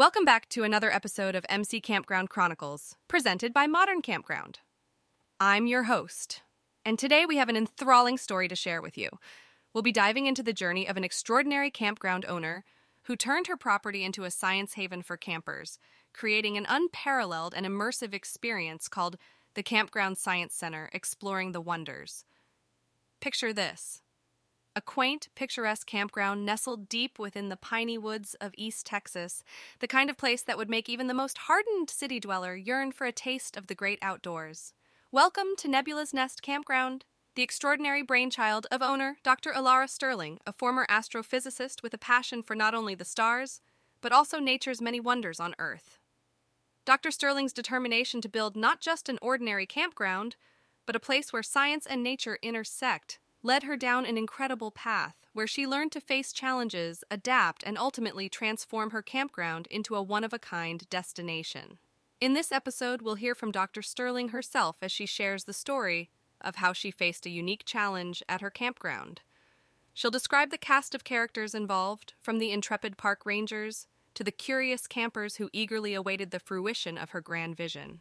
Welcome back to another episode of MC Campground Chronicles, presented by Modern Campground. I'm your host, and today we have an enthralling story to share with you. We'll be diving into the journey of an extraordinary campground owner who turned her property into a science haven for campers, creating an unparalleled and immersive experience called the Campground Science Center Exploring the Wonders. Picture this a quaint, picturesque campground nestled deep within the piney woods of East Texas, the kind of place that would make even the most hardened city dweller yearn for a taste of the great outdoors. Welcome to Nebula's Nest Campground, the extraordinary brainchild of owner Dr. Elara Sterling, a former astrophysicist with a passion for not only the stars, but also nature's many wonders on Earth. Dr. Sterling's determination to build not just an ordinary campground, but a place where science and nature intersect led her down an incredible path where she learned to face challenges, adapt, and ultimately transform her campground into a one of a kind destination. In this episode, we'll hear from Dr. Sterling herself as she shares the story of how she faced a unique challenge at her campground. She'll describe the cast of characters involved, from the intrepid park rangers to the curious campers who eagerly awaited the fruition of her grand vision.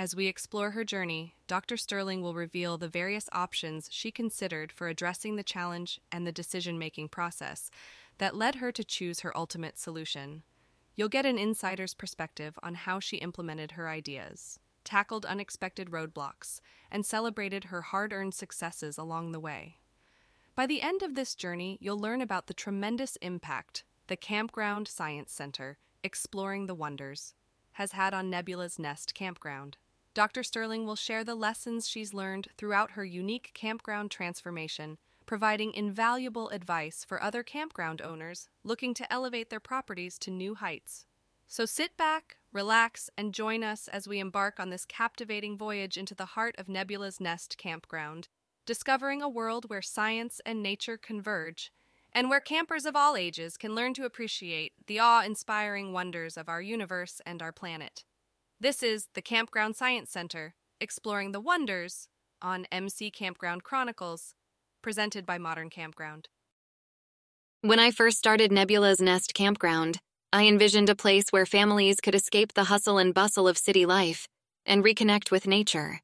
As we explore her journey, Dr. Sterling will reveal the various options she considered for addressing the challenge and the decision making process that led her to choose her ultimate solution. You'll get an insider's perspective on how she implemented her ideas, tackled unexpected roadblocks, and celebrated her hard earned successes along the way. By the end of this journey, you'll learn about the tremendous impact the Campground Science Center, Exploring the Wonders, has had on Nebula's Nest Campground. Dr. Sterling will share the lessons she's learned throughout her unique campground transformation, providing invaluable advice for other campground owners looking to elevate their properties to new heights. So sit back, relax, and join us as we embark on this captivating voyage into the heart of Nebula's Nest Campground, discovering a world where science and nature converge, and where campers of all ages can learn to appreciate the awe inspiring wonders of our universe and our planet. This is the Campground Science Center, exploring the wonders on MC Campground Chronicles, presented by Modern Campground. When I first started Nebula's Nest Campground, I envisioned a place where families could escape the hustle and bustle of city life and reconnect with nature.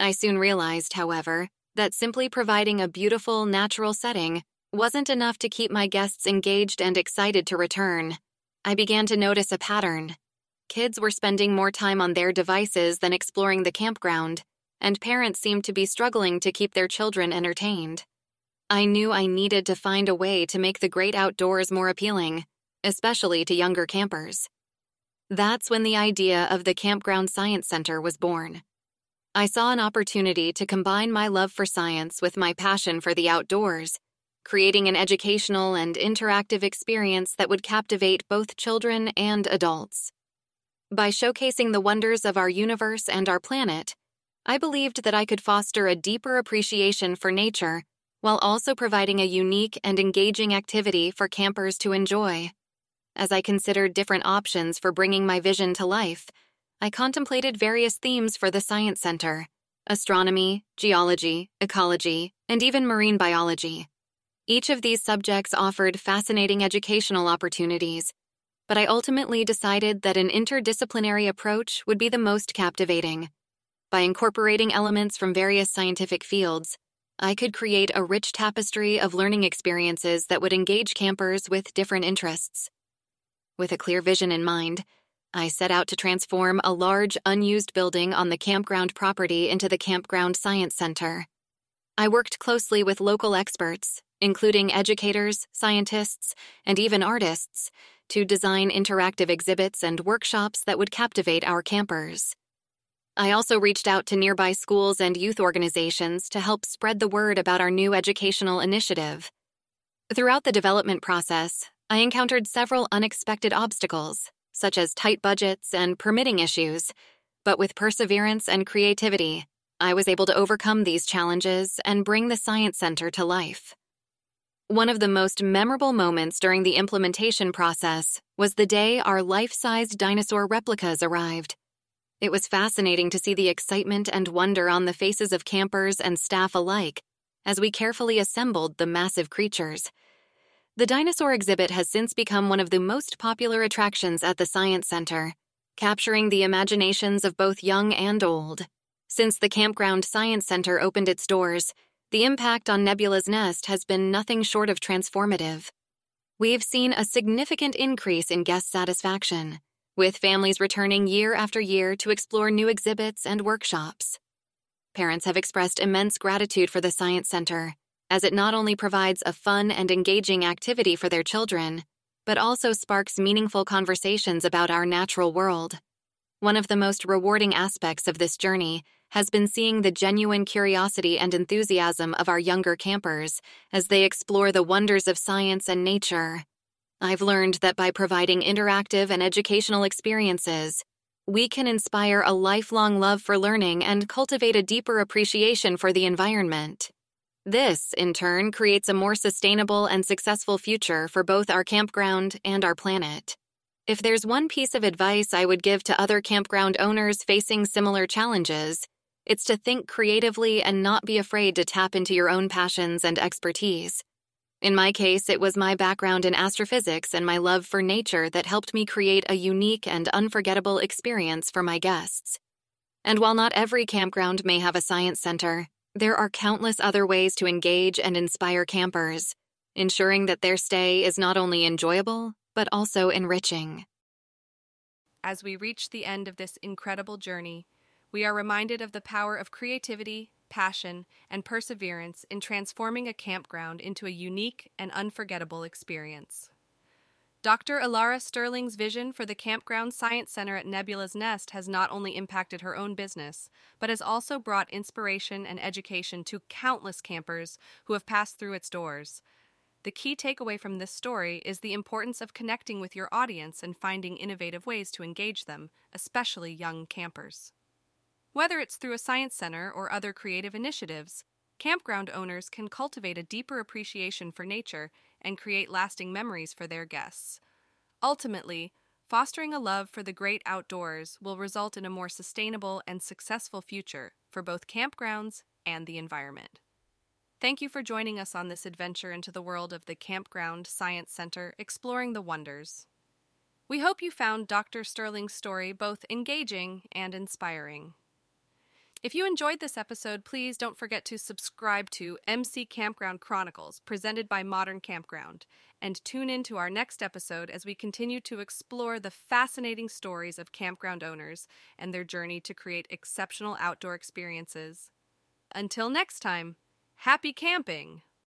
I soon realized, however, that simply providing a beautiful, natural setting wasn't enough to keep my guests engaged and excited to return. I began to notice a pattern kids were spending more time on their devices than exploring the campground, and parents seemed to be struggling to keep their children entertained. I knew I needed to find a way to make the great outdoors more appealing, especially to younger campers. That's when the idea of the Campground Science Center was born. I saw an opportunity to combine my love for science with my passion for the outdoors, creating an educational and interactive experience that would captivate both children and adults. By showcasing the wonders of our universe and our planet, I believed that I could foster a deeper appreciation for nature while also providing a unique and engaging activity for campers to enjoy. As I considered different options for bringing my vision to life, I contemplated various themes for the Science Center astronomy, geology, ecology, and even marine biology. Each of these subjects offered fascinating educational opportunities but I ultimately decided that an interdisciplinary approach would be the most captivating. By incorporating elements from various scientific fields, I could create a rich tapestry of learning experiences that would engage campers with different interests. With a clear vision in mind, I set out to transform a large, unused building on the campground property into the Campground Science Center. I worked closely with local experts, including educators, scientists, and even artists, to design interactive exhibits and workshops that would captivate our campers. I also reached out to nearby schools and youth organizations to help spread the word about our new educational initiative. Throughout the development process, I encountered several unexpected obstacles, such as tight budgets and permitting issues, but with perseverance and creativity, I was able to overcome these challenges and bring the Science Center to life. One of the most memorable moments during the implementation process was the day our life sized dinosaur replicas arrived. It was fascinating to see the excitement and wonder on the faces of campers and staff alike as we carefully assembled the massive creatures. The dinosaur exhibit has since become one of the most popular attractions at the Science Center, capturing the imaginations of both young and old. Since the Campground Science Center opened its doors, the impact on Nebula's Nest has been nothing short of transformative. We've seen a significant increase in guest satisfaction, with families returning year after year to explore new exhibits and workshops. Parents have expressed immense gratitude for the Science Center, as it not only provides a fun and engaging activity for their children, but also sparks meaningful conversations about our natural world. One of the most rewarding aspects of this journey has been seeing the genuine curiosity and enthusiasm of our younger campers as they explore the wonders of science and nature. I've learned that by providing interactive and educational experiences, we can inspire a lifelong love for learning and cultivate a deeper appreciation for the environment. This, in turn, creates a more sustainable and successful future for both our campground and our planet. If there's one piece of advice I would give to other campground owners facing similar challenges, it's to think creatively and not be afraid to tap into your own passions and expertise. In my case, it was my background in astrophysics and my love for nature that helped me create a unique and unforgettable experience for my guests. And while not every campground may have a science center, there are countless other ways to engage and inspire campers, ensuring that their stay is not only enjoyable, but also enriching. As we reach the end of this incredible journey, we are reminded of the power of creativity, passion, and perseverance in transforming a campground into a unique and unforgettable experience. Dr. Elara Sterling's vision for the Campground Science Center at Nebula's Nest has not only impacted her own business, but has also brought inspiration and education to countless campers who have passed through its doors. The key takeaway from this story is the importance of connecting with your audience and finding innovative ways to engage them, especially young campers. Whether it's through a science center or other creative initiatives, campground owners can cultivate a deeper appreciation for nature and create lasting memories for their guests. Ultimately, fostering a love for the great outdoors will result in a more sustainable and successful future for both campgrounds and the environment. Thank you for joining us on this adventure into the world of the Campground Science Center Exploring the Wonders. We hope you found Dr. Sterling's story both engaging and inspiring. If you enjoyed this episode, please don't forget to subscribe to MC Campground Chronicles, presented by Modern Campground, and tune in to our next episode as we continue to explore the fascinating stories of campground owners and their journey to create exceptional outdoor experiences. Until next time, happy camping!